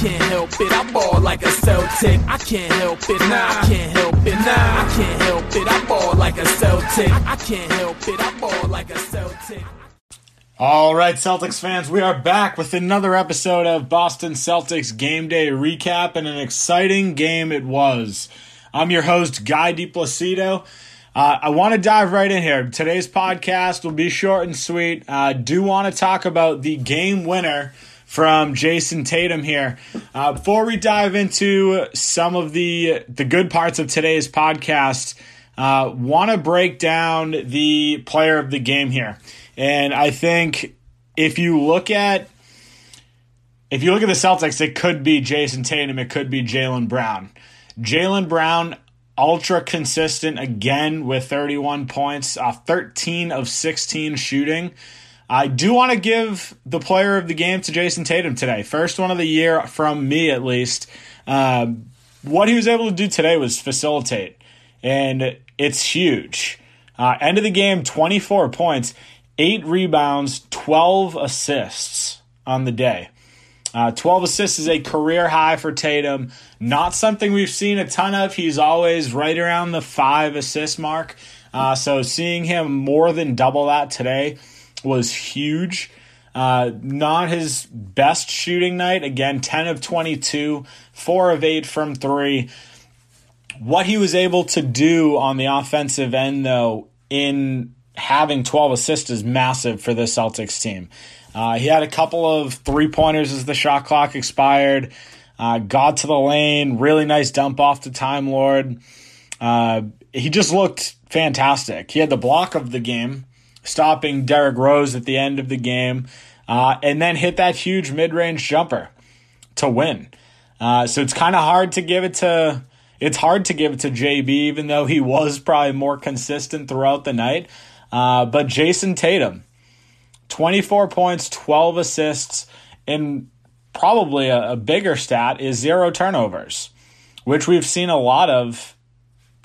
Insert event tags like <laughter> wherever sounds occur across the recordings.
can't help it. I ball like a Celtic. I can't help it. Nah, I can't help it. Nah, I can't help it. I ball like a Celtic. I can't help it. I ball like a Celtic. All right, Celtics fans, we are back with another episode of Boston Celtics Game Day Recap, and an exciting game it was. I'm your host, Guy DiPlacido. Uh, I want to dive right in here. Today's podcast will be short and sweet. I uh, do want to talk about the game winner from Jayson Tatum here. Uh, before we dive into some of the the good parts of today's podcast, uh, want to break down the player of the game here. And I think if you look at if you look at the Celtics, it could be Jayson Tatum, it could be Jaylen Brown. Jaylen Brown, ultra consistent again with 31 points, uh, 13 of 16 shooting. I do want to give the player of the game to Jayson Tatum today. First one of the year from me, at least. Uh, what he was able to do today was facilitate, and it's huge. Uh, end of the game, 24 points eight rebounds, 12 assists on the day. Uh, 12 assists is a career high for Tatum. Not something we've seen a ton of. He's always right around the five assist mark. Uh, so seeing him more than double that today was huge. Uh, not his best shooting night. Again, 10 of 22, 4 of 8 from 3. What he was able to do on the offensive end, though, in having 12 assists is massive for the Celtics team. Uh, he had a couple of three pointers as the shot clock expired. Uh, got to the lane, really nice dump off to Time Lord. Uh, he just looked fantastic. He had the block of the game, stopping Derrick Rose at the end of the game, uh, and then hit that huge mid range jumper to win. Uh, so it's kind of hard to give it to. It's hard to give it to JB, even though he was probably more consistent throughout the night. Uh, but Jayson Tatum, 24 points, 12 assists, and probably a, a, bigger stat is zero turnovers, which we've seen a lot of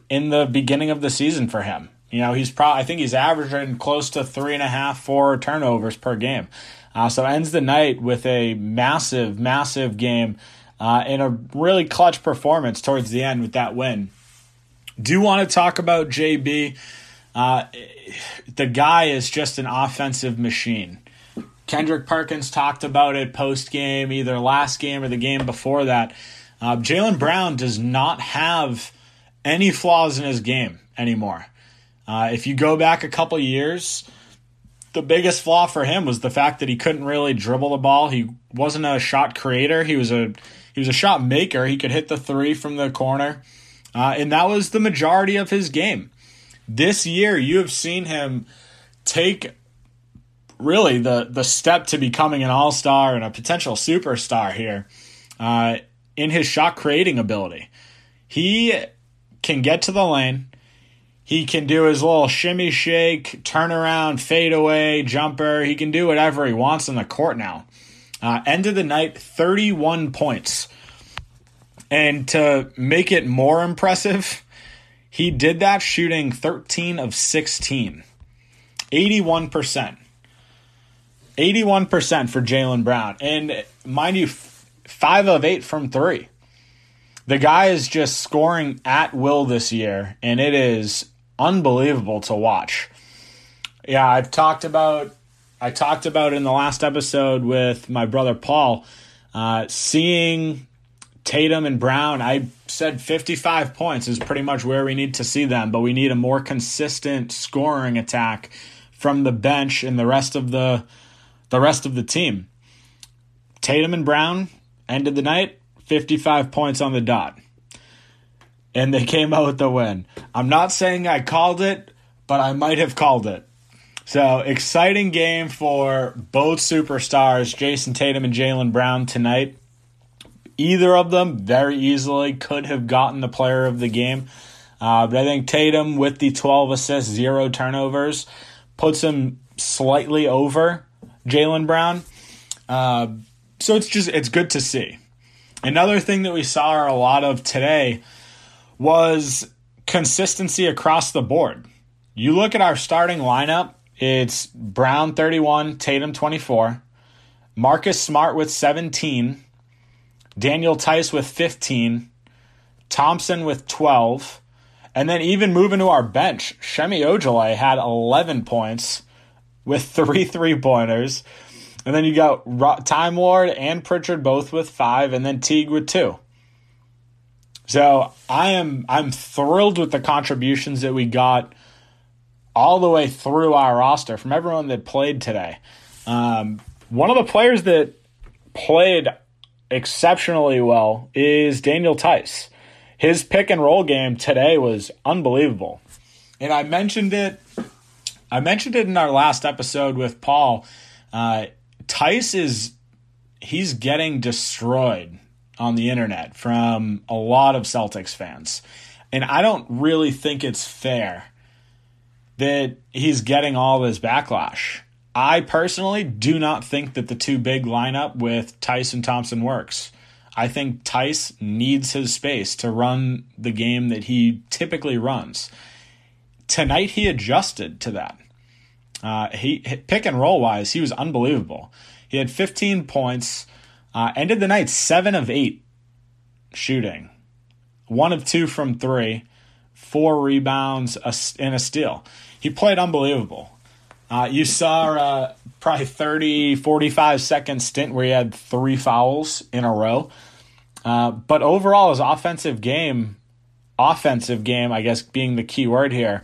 in the beginning of the season for him. You know, he's probably, I think he's averaging close to three and a half, four turnovers per game. Uh, so ends the night with a massive, massive game uh, and a really clutch performance towards the end with that win. Do want to talk about JB. Uh, the guy is just an offensive machine. Kendrick Perkins talked about it post game, either last game or the game before that. Uh, Jaylen Brown does not have any flaws in his game anymore. Uh, if you go back a couple years, the biggest flaw for him was the fact that he couldn't really dribble the ball. He wasn't a shot creator. He was a he was a shot maker. He could hit the three from the corner, uh, and that was the majority of his game this year you have seen him take really the the step to becoming an all star and a potential superstar here uh, in his shot creating ability. He can get to the lane. He can do his little shimmy shake, turn around, fade away, jumper. He can do whatever he wants on the court now. Uh, end of the night, 31 points. And to make it more impressive, he did that shooting 13 of 16. 81%. 81% for Jaylen Brown. And mind you, five of eight from three. The guy is just scoring at will this year, and it is unbelievable to watch. Yeah, I've talked about I talked about in the last episode with my brother Paul, uh, seeing Tatum and Brown, I said 55 points is pretty much where we need to see them, but we need a more consistent scoring attack from the bench and the rest of the the rest of the team. Tatum and Brown ended the night 55 points on the dot. And they came out with the win. I'm not saying I called it, but I might have called it. So, exciting game for both superstars, Jayson Tatum and Jaylen Brown tonight. Either of them very easily could have gotten the player of the game. Uh, but I think Tatum, with the 12 assists, zero turnovers, puts him slightly over Jaylen Brown. Uh, so it's just it's good to see. Another thing that we saw a lot of today was consistency across the board. You look at our starting lineup, it's Brown 31, Tatum 24, Marcus Smart with 17, Daniel Theis with 15, Thompson with 12, and then even moving to our bench, Semi Ojeleye had 11 points with three <laughs> three pointers. And then you got Time Lord and Pritchard both with five, and then Teague with two. So I am I'm thrilled with the contributions that we got all the way through our roster from everyone that played today. Um, one of the players that played exceptionally well is Daniel Theis. His pick and roll game today was unbelievable. And I mentioned it I mentioned it in our last episode with Paul. Uh, Theis is he's getting destroyed on the internet from a lot of Celtics fans. And I don't really think it's fair that he's getting all this backlash. I personally do not think that the two big lineup with Tyson Thompson works. I think Theis needs his space to run the game that he typically runs. Tonight he adjusted to that. Uh, he pick and roll wise, he was unbelievable. He had 15 points, uh, ended the night seven of eight shooting, one of two from three, four rebounds, and a steal. He played unbelievable. Uh, you saw uh, probably 30, 45 second stint where he had three fouls in a row. Uh, but overall, his offensive game, offensive game, I guess being the key word here,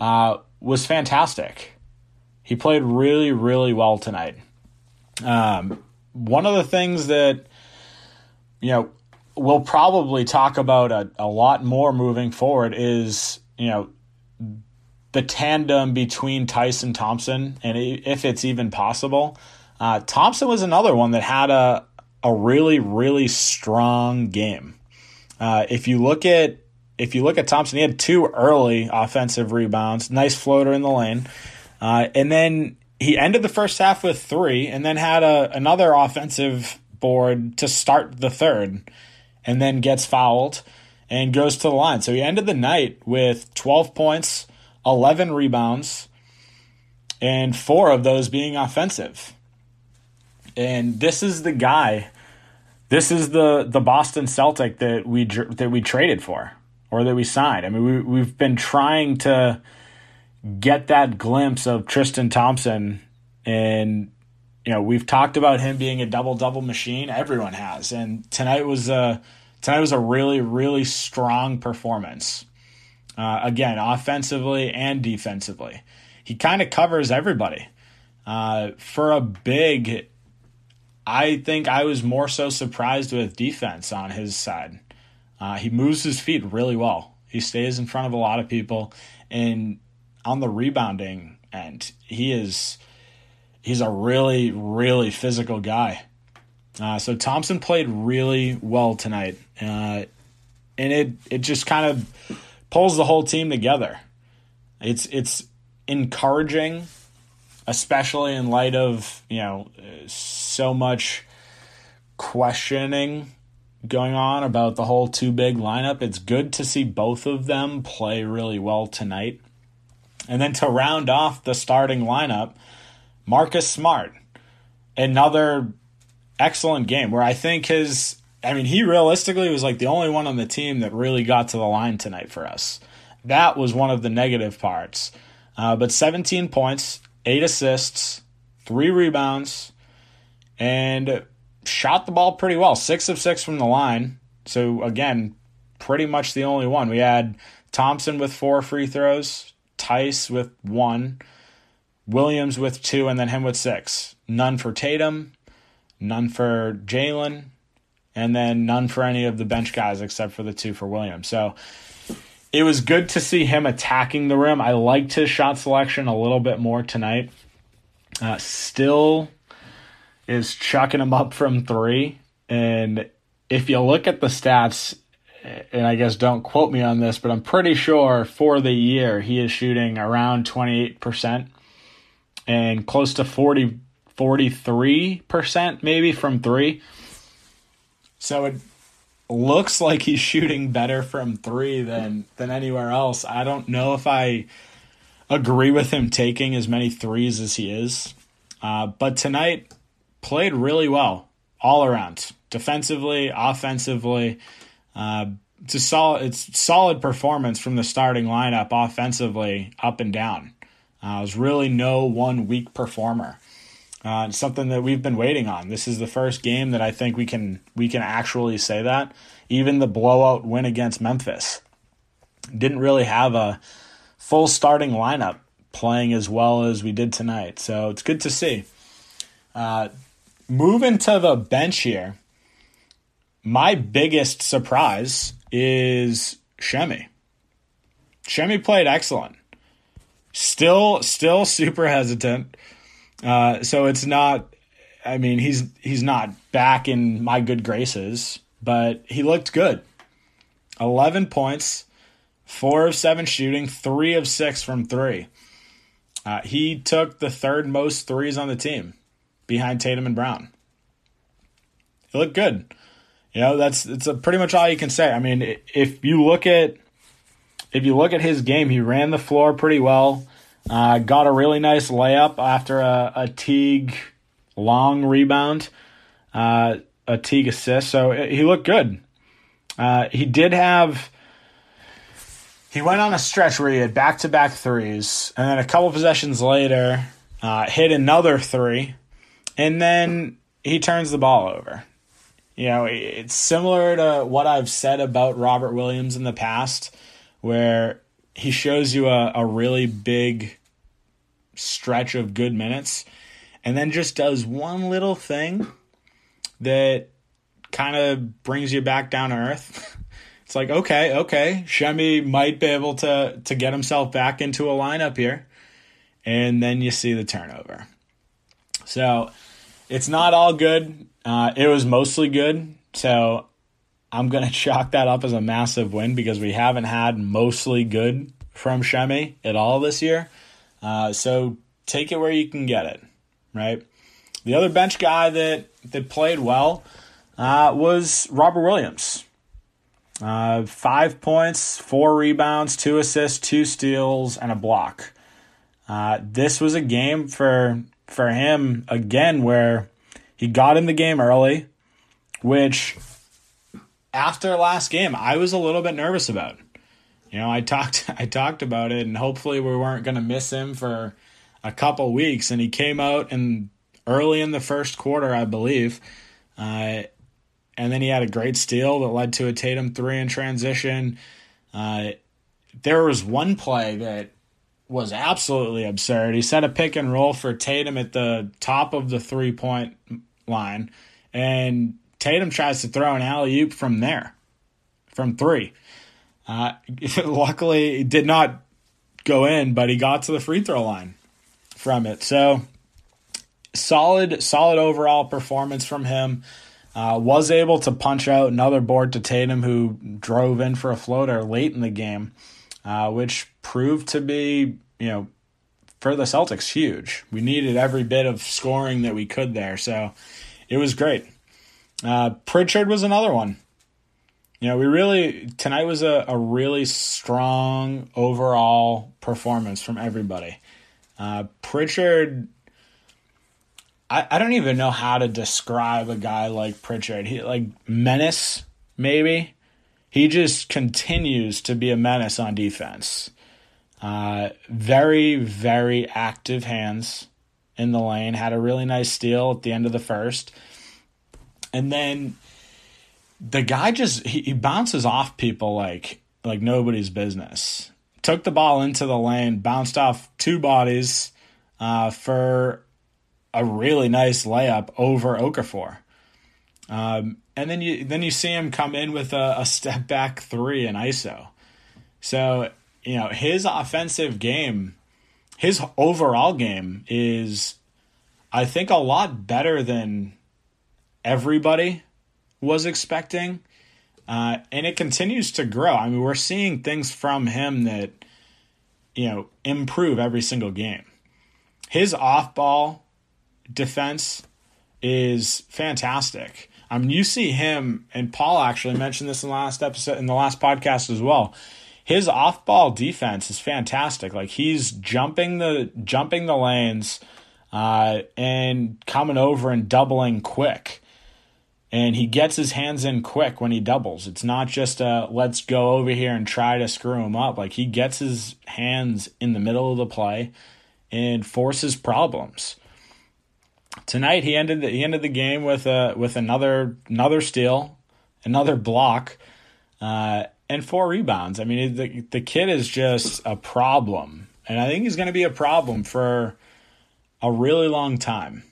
uh, was fantastic. He played really, really well tonight. Um, one of the things that, you know, we'll probably talk about a, a lot more moving forward is, you know, the tandem between Tyson Thompson and if it's even possible. Uh, Thompson was another one that had a a really really strong game. Uh, if you look at if you look at Thompson, he had two early offensive rebounds, nice floater in the lane. Uh, and then he ended the first half with three, and then had a, another offensive board to start the third, and then gets fouled and goes to the line. So he ended the night with 12 points, 11 rebounds, and four of those being offensive. And this is the guy. This is the the Boston Celtic that we that we traded for or that we signed. I mean, we we've been trying to get that glimpse of Tristan Thompson. And you know we've talked about him being a double double machine. Everyone has. And tonight was a tonight was a really really strong performance. Uh, again offensively and defensively. He kind of covers everybody. Uh, for a big I think I was more so surprised with defense on his side. Uh, he moves his feet really well. He stays in front of a lot of people. And on the rebounding end, he is he's a really really physical guy. Uh, so Thompson played really well tonight, uh, and it it just kind of pulls the whole team together. It's it's encouraging, especially in light of you know so much questioning going on about the whole two big lineup. It's good to see both of them play really well tonight. And then to round off the starting lineup, Marcus Smart. Another excellent game where I think his I mean, he realistically was like the only one on the team that really got to the line tonight for us. That was one of the negative parts. Uh, but 17 points, 8 assists, 3 rebounds, and shot the ball pretty well. 6 of 6 from the line. So, again, pretty much the only one. We had Thompson with 4 free throws, Theis with one, Williams with two, and then him with six. None for Tatum, none for Jaylen, and then none for any of the bench guys except for the two for Williams. So it was good to see him attacking the rim. I liked his shot selection a little bit more tonight. Uh, still is chucking him up from three. And if you look at the stats, and I guess don't quote me on this, but I'm pretty sure for the year he is shooting around 28% and close to 40 43% maybe from 3. So it looks like he's shooting better from 3 than than anywhere else. I don't know if I agree with him taking as many threes as he is. Uh, but tonight played really well all around. defensively, offensively. Uh, it's a solid, it's solid performance from the starting lineup, offensively, up and down. Uh, was really no one weak performer. Uh, something that we've been waiting on. This is the first game that I think we can we can actually say that. Even the blowout win against Memphis didn't really have a full starting lineup playing as well as we did tonight. So it's good to see. Uh, moving to the bench here, my biggest surprise is Semi. Semi played excellent. Still, still <laughs> super hesitant. Uh, so it's not. I mean, he's he's not back in my good graces, but he looked good. Eleven points, four of seven shooting, three of six from three. Uh, he took the third most threes on the team, behind Tatum and Brown. He looked good. You know, that's it's pretty much all you can say. I mean, if you look at if you look at his game, he ran the floor pretty well. Uh, got a really nice layup after a, a Teague long rebound, uh, a Teague assist. So he looked good. Uh, he did have. He went on a stretch where he had back to back threes, and then a couple possessions later, uh, hit another three, and then he turns the ball over. You know, it's similar to what I've said about Robert Williams in the past, where he shows you a, a really big stretch of good minutes and then just does one little thing that kind of brings you back down to earth. <laughs> It's like, okay, okay, Semi might be able to to get himself back into a lineup here. And then you see the turnover. So it's not all good. Uh, it was mostly good. So I'm going <laughs> to chalk that up as a massive win because we haven't had mostly good from Semi at all this year. Uh, so take it where you can get it, right? The other bench guy that that played well uh, was Robert Williams. Uh, five points, four rebounds, two assists, two steals, and a block. Uh, this was a game for for him again where he got in the game early, which after last game I was a little bit nervous about you know, I talked <laughs> I talked about it, and hopefully we weren't going to miss him for a couple weeks. And he came out and early in the first quarter, I believe, uh, and then he had a great steal that led to a Tatum three in transition. Uh, there was one play that was absolutely absurd. He set a pick and roll for Tatum at the top of the three point line, and Tatum tries to throw an alley oop from there, from three. Uh, <laughs> luckily, it did not go in, but he got to the free throw line from it. So solid, solid overall performance from him. Uh, was able to punch out another board to Tatum, who drove in for a floater late in the game, uh, which proved to be, you know, for the Celtics, huge. We needed every bit of scoring that we could there, so it was great. Uh, Pritchard was another one. You know, we really tonight was a, a really strong overall performance from everybody. Uh, Pritchard, I, I don't even know how to describe a guy like Pritchard. He like menace, maybe. He just continues to be a menace on defense. Uh, very, very active hands in the lane. Had a really nice steal at the end of the first. And then the guy just he, he bounces off people like like nobody's business. Took the ball into the lane, bounced off two bodies uh, for a really nice layup over Okafor. Um, and then you then you see him come in with a, a step back three in ISO. So you know his offensive game, his overall game is, I think, a lot better than everybody was expecting. Uh, and it continues to grow. I mean, we're seeing things from him that, you know, improve every single game. His off ball defense is fantastic. I mean, you see him, and Paul actually mentioned this in the last episode, in the last podcast as well. His off ball defense is fantastic. Like he's jumping the jumping the lanes, uh, and coming over and doubling quick and he gets his hands in quick when he doubles. It's not just a let's go over here and try to screw him up. Like he gets his hands in the middle of the play and forces problems. Tonight he ended the, he ended the game with a with another another steal, another block, uh, and four rebounds. I mean the the kid is just a problem, and I think he's going to be a problem for a really long time,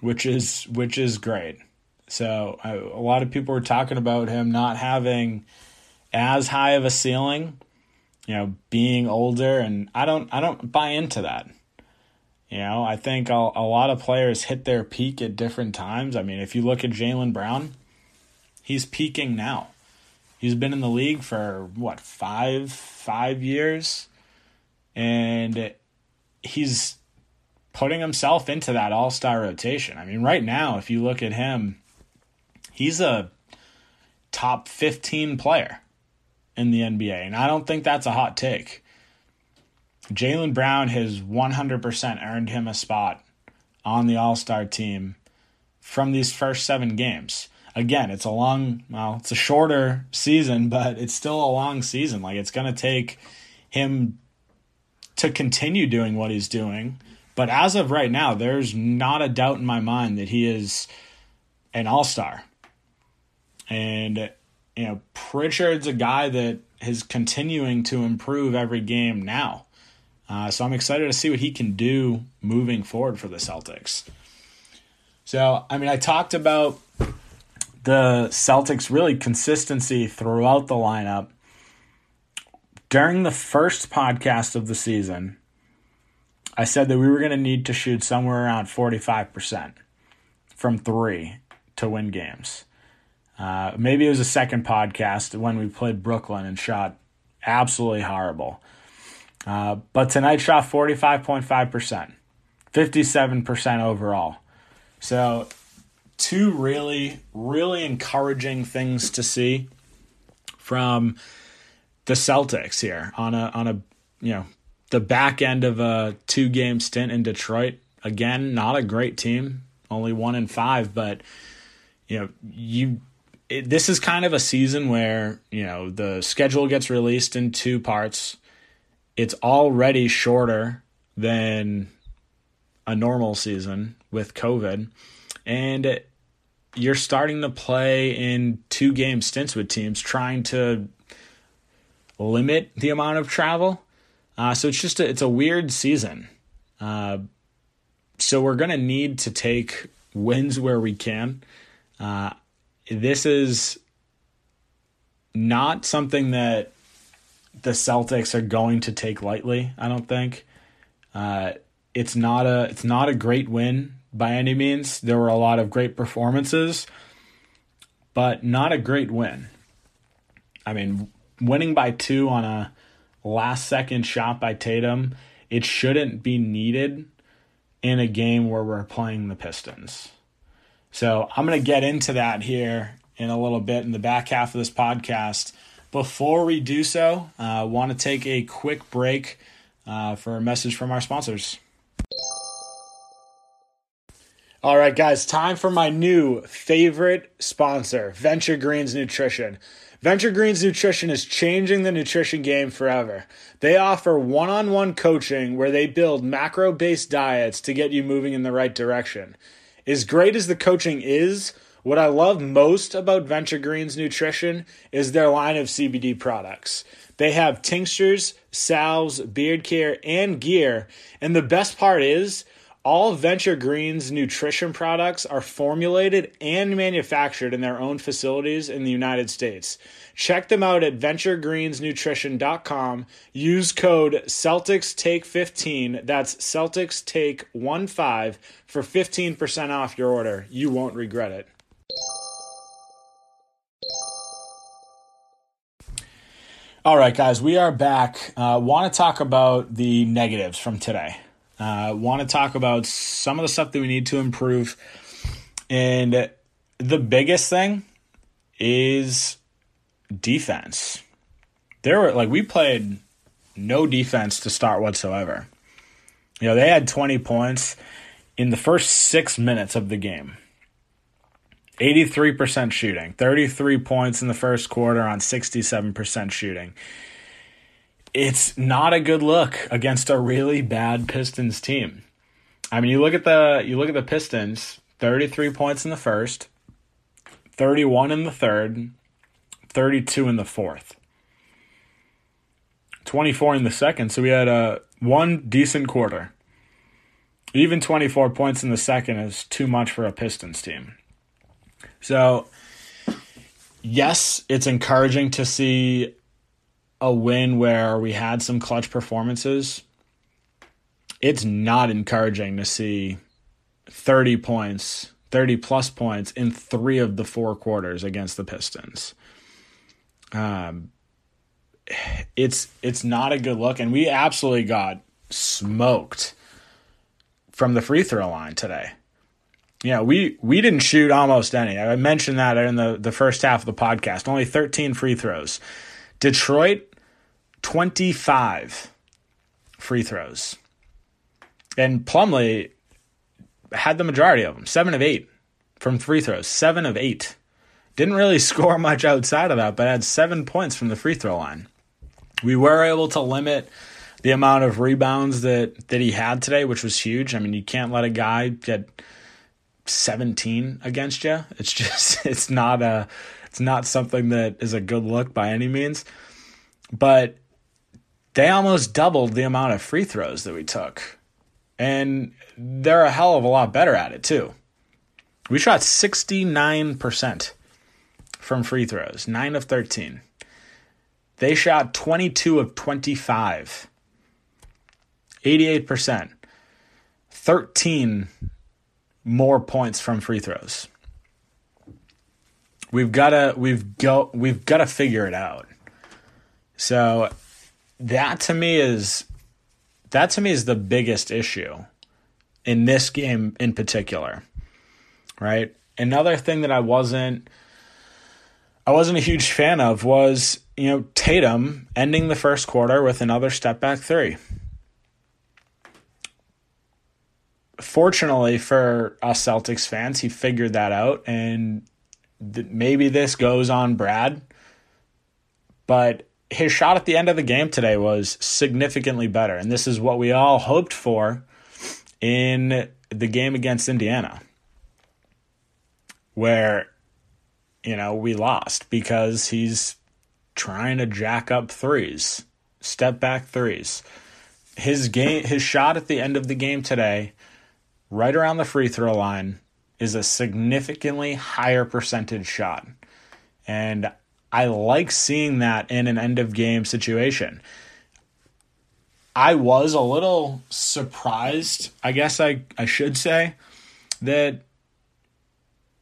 which is which is great. So I, a lot of people were talking about him not having as high of a ceiling, you know, being older, and I don't I don't buy into that. You know, I think a, a lot of players hit their peak at different times. I mean, if you look at Jaylen Brown, he's peaking now. He's been in the league for what five five years, and he's putting himself into that all star rotation. I mean, right now, if you look at him, he's a top 15 player in the NBA. And I don't think that's a hot take. Jaylen Brown has 100% earned him a spot on the All Star team from these first seven games. Again, it's a long, well, it's a shorter season, but it's still a long season. Like, it's going to take him to continue doing what he's doing. But as of right now, there's not a doubt in my mind that he is an all star. And, you know, Pritchard's a guy that is continuing to improve every game now. Uh, so I'm excited to see what he can do moving forward for the Celtics. So, I mean, I talked about the Celtics really consistency throughout the lineup. During the first podcast of the season, I said that we were going to need to shoot somewhere around 45% from three to win games. Uh, maybe it was a second podcast when we played Brooklyn and shot absolutely horrible. Uh, but tonight shot 45.5%, 57% overall. So, two really, really encouraging things to see from the Celtics here on a on a you know the back end of a two game stint in Detroit. Again, not a great team, only one in five, but you know you this is kind of a season where you know the schedule gets released in two parts. It's already shorter than a normal season with COVID, and you're starting to play in two game stints with teams, trying to limit the amount of travel. Uh, so it's just a, it's a weird season. Uh, so we're gonna need to take wins where we can. Uh, this is not something that the Celtics are going to take lightly. I don't think. Uh, it's not a it's not a great win by any means. There were a lot of great performances, but not a great win. I mean, winning by two on a last second shot by Tatum, it shouldn't be needed in a game where we're playing the Pistons. So I'm going to get into that here in a little bit in the back half of this podcast. Before we do so, I uh, want to take a quick break uh, for a message from our sponsors. All right, guys, time for my new favorite sponsor, Venture Greens Nutrition. Venture Greens Nutrition is changing the nutrition game forever. They offer one on one coaching where they build macro based diets to get you moving in the right direction. As great as the coaching is, what I love most about Venture Greens Nutrition is their line of CBD products. They have tinctures, salves, beard care, and gear. And the best part is, all Venture Greens nutrition products are formulated and manufactured in their own facilities in the United States. Check them out at venturegreensnutrition.com. Use code CelticsTake15, that's Celtics CelticsTake15 for 15% off your order. You won't regret it. All right, guys, we are back. Uh, Want to talk about the negatives from today. Uh, Want to talk about some of the stuff that we need to improve. And the biggest thing is defense. There were, like, we played no defense to start whatsoever. You know, they had 20 points in the first six minutes of the game. 83% shooting, 33 points in the first quarter on 67% shooting. It's not a good look against a really bad Pistons team. I mean, you look at the you look at the Pistons, 33 points in the first, 31 in the third, 32 in the fourth. 24 in the second, so we had a one decent quarter. Even 24 points in the second is too much for a Pistons team. So, yes, it's encouraging to see a win where we had some clutch performances. It's not encouraging to see 30 points, 30 plus points in three of the four quarters against the Pistons. Um, it's it's not a good look, and we absolutely got smoked from the free throw line today. Yeah, we we didn't shoot almost any. I mentioned that in the, the first half of the podcast. Only 13 free throws. Detroit, 25 free throws. And Plumlee had the majority of them, seven of eight from free throws, seven of eight. Didn't really <laughs> score much outside of that, but had seven points from the free throw line. We were able to limit the amount of rebounds that, that he had today, which was huge. I mean, you can't let a guy get 17 against you. It's just <laughs> it's not a it's not something that is a good look by any means. But they almost doubled the amount of free throws that we took. And they're a hell of a lot better at it too. We shot 69% from free throws, 9 of 13. They shot 22 of 25. 88%. 13 more points from free throws. We've got to we've go we've got to figure it out. So that to me is that to me is the biggest issue in this game in particular. Right? Another thing that I wasn't I wasn't a huge fan of was, you know, Tatum ending the first quarter with another step back 3. Fortunately for us Celtics fans, he figured that out, and th- maybe this goes on Brad. But his shot at the end of the game today was significantly better, and this is what we all hoped for in the game against Indiana, where you know we lost because he's trying to jack up threes, step back threes. His game, his shot at the end of the game today right around the free throw line is a significantly higher percentage shot. And I like seeing that in an end of game situation. I was a little surprised, I guess I, I should say, that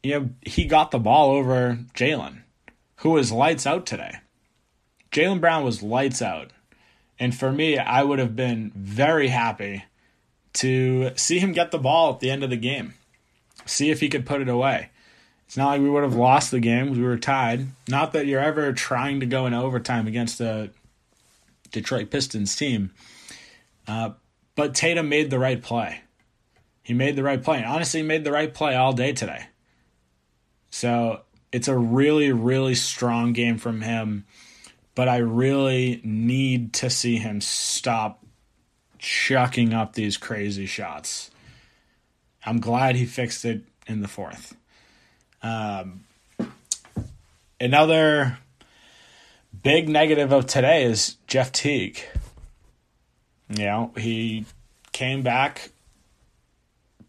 you know he got the ball over Jaylen, who was lights out today. Jaylen Brown was lights out. And for me, I would have been very happy to see him get the ball at the end of the game, see if he could put it away. It's not like we would have lost the game; we were tied. Not that you're ever trying to go in overtime against a Detroit Pistons team, uh, but Tatum made the right play. He made the right play, and honestly, made the right play all day today. So it's a really, really strong game from him, but I really need to see him stop chucking up these crazy shots. I'm glad he fixed it in the fourth. Um, another big negative of today is Jeff Teague. You know, he came back,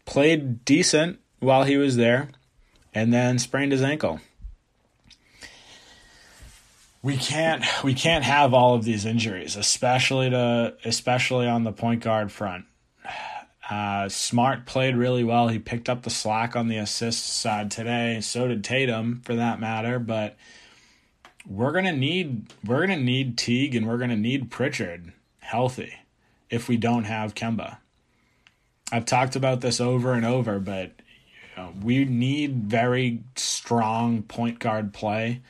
played decent while he was there, and then sprained his ankle we can't we can't have all of these injuries, especially to especially on the point guard front. Uh, Smart played really well. He picked up the slack on the assist side today. So did Tatum, for that matter. But we're gonna need we're gonna need Teague and we're gonna need Pritchard healthy if we don't have Kemba. I've talked about this over and over, but you know, we need very strong point guard play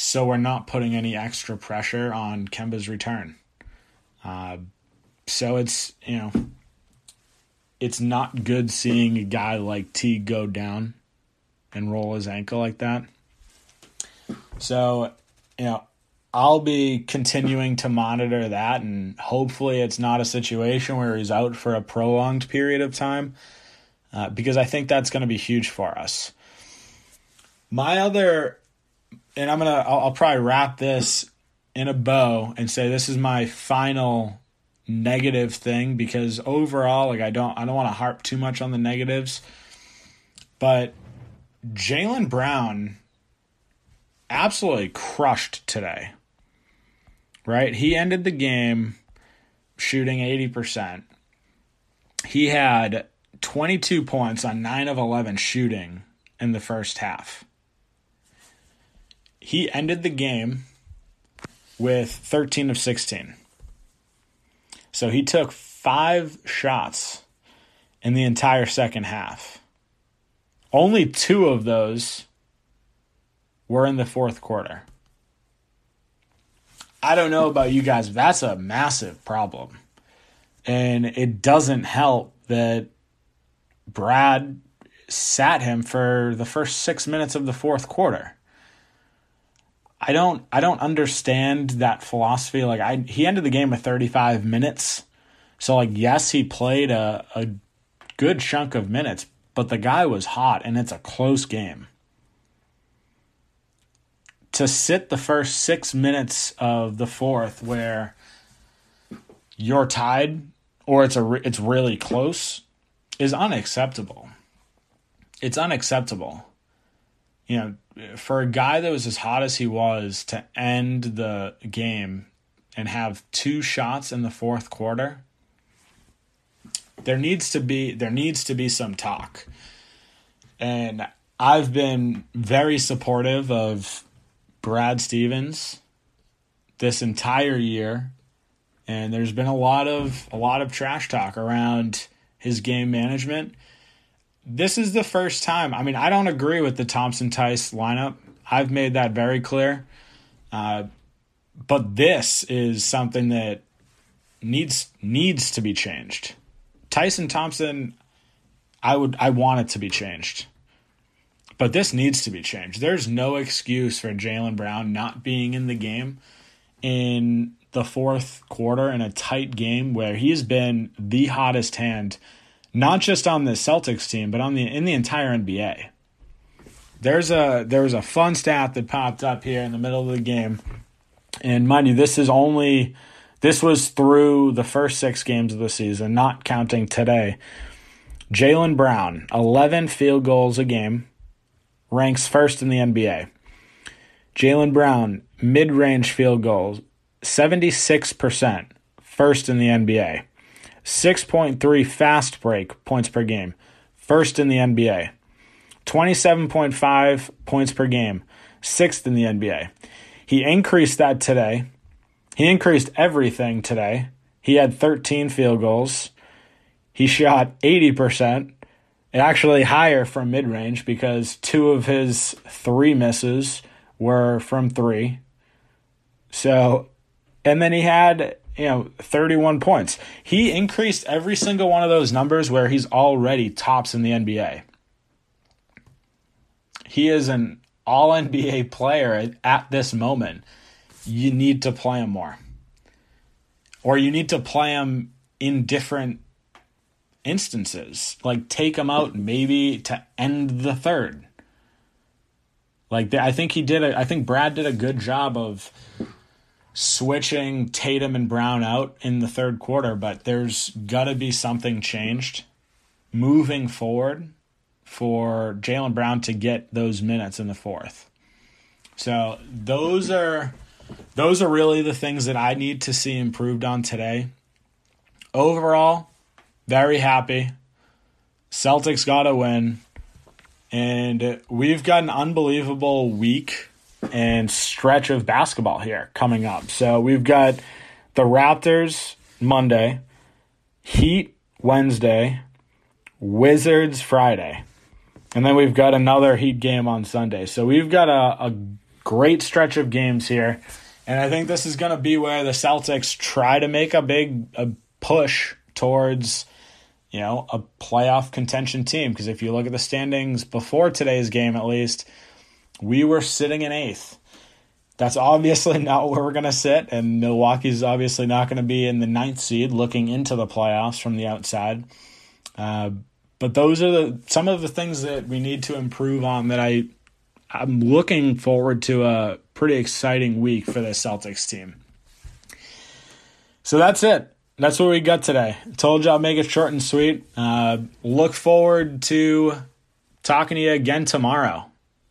so we're not putting any extra pressure on Kemba's return. Uh, so it's you know it's not good seeing a guy like T go down and roll his ankle like that. So, you know, I'll be continuing to monitor that, and hopefully, it's not a situation where he's out for a prolonged period of time, uh, because I think that's going to be huge for us. My other, and I'm gonna, I'll, I'll probably wrap this in a bow and say this is my final negative thing because overall, like I don't, I don't want to harp too much on the negatives, but Jaylen Brown absolutely crushed today right? He ended the game shooting 80%. He had 22 points on 9 of 11 shooting in the first half. He ended the game with 13 of 16. So he took five shots in the entire second half. Only two of those were in the fourth quarter. I don't know about you guys, but that's a massive problem. And it doesn't help that Brad sat him for the first six minutes of the fourth quarter. I don't I don't understand that philosophy. Like I he ended the game with 35 minutes. So like yes, he played a, a good chunk of minutes, but the guy was hot and it's a close game to sit the first six minutes of the fourth where you're tied or it's a it's really close is unacceptable. It's unacceptable. You know, for a guy that was as hot as he was to end the game and have two shots in the fourth quarter, there needs to be there needs to be some talk. And I've been very supportive of Brad Stevens this entire year, and there's been a lot of a lot of trash talk around his game management. This is the first time. I mean, I don't agree with the Thompson Theis lineup. I've made that very clear. Uh, but this is something that needs needs to be changed. Tyson Thompson, I would I want it to be changed. But this needs to be changed. There's no excuse for Jaylen Brown not being in the game in the fourth quarter in a tight game where he's been the hottest hand, not just on the Celtics team, but on the in the entire NBA. There's a there was a fun stat that popped up here in the middle of the game, and mind you, this is only this was through the first six games of the season, not counting today. Jaylen Brown, 11 field goals a game, ranks first in the NBA. Jaylen Brown, mid range field goals, 76%, first in the NBA. 6.3 fast break points per game, first in the NBA. 27.5 points per game, sixth in the NBA. He increased that today. He increased everything today. He had 13 field goals. He shot 80%, actually higher from mid range because two of his three misses were from three. So, and then he had, you know, 31 points. He increased every single one of those numbers where he's already tops in the NBA. He is an all NBA player at this moment. You need to play him more. Or you need to play him in different instances. Like take him out maybe to end the third. Like I think he did. A, I think Brad did a good job of switching Tatum and Brown out in the third quarter, but there's got to be something changed moving forward for Jaylen Brown to get those minutes in the fourth. So those are those are really the things that I need to see improved on today. Overall, very happy. Celtics got a win. And we've got an unbelievable week and stretch of basketball here coming up. So we've got the Raptors Monday, Heat Wednesday, Wizards Friday. And then we've got another Heat game on Sunday. So we've got a, a great stretch of games here. And I think this is going to be where the Celtics try to make a big a push towards you know, a playoff contention team. Because if you look at the standings before today's game, at least, we were sitting in eighth. That's obviously <laughs> not where we're going to sit, and Milwaukee's obviously not going to be in the ninth seed looking into the playoffs from the outside. Uh, but those are the some of the things that we need to improve on that I I'm looking forward to a pretty exciting week for the Celtics team. So that's it. That's what we got today. Told you I'll make it short and sweet. Uh, look forward to talking to you again tomorrow.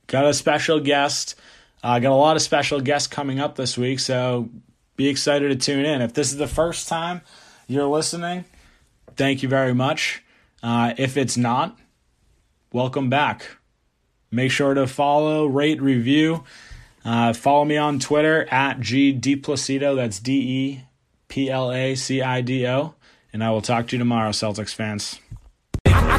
Got a special guest. Uh, got a lot of special guests coming up this week, so be excited to tune in. If this is the first time you're listening, thank you very much. Uh, if it's not, welcome back. Make sure to follow, rate, review. Uh, follow me on Twitter at GDeplacido. That's D E P L A C I D O. And I will talk to you tomorrow, Celtics fans.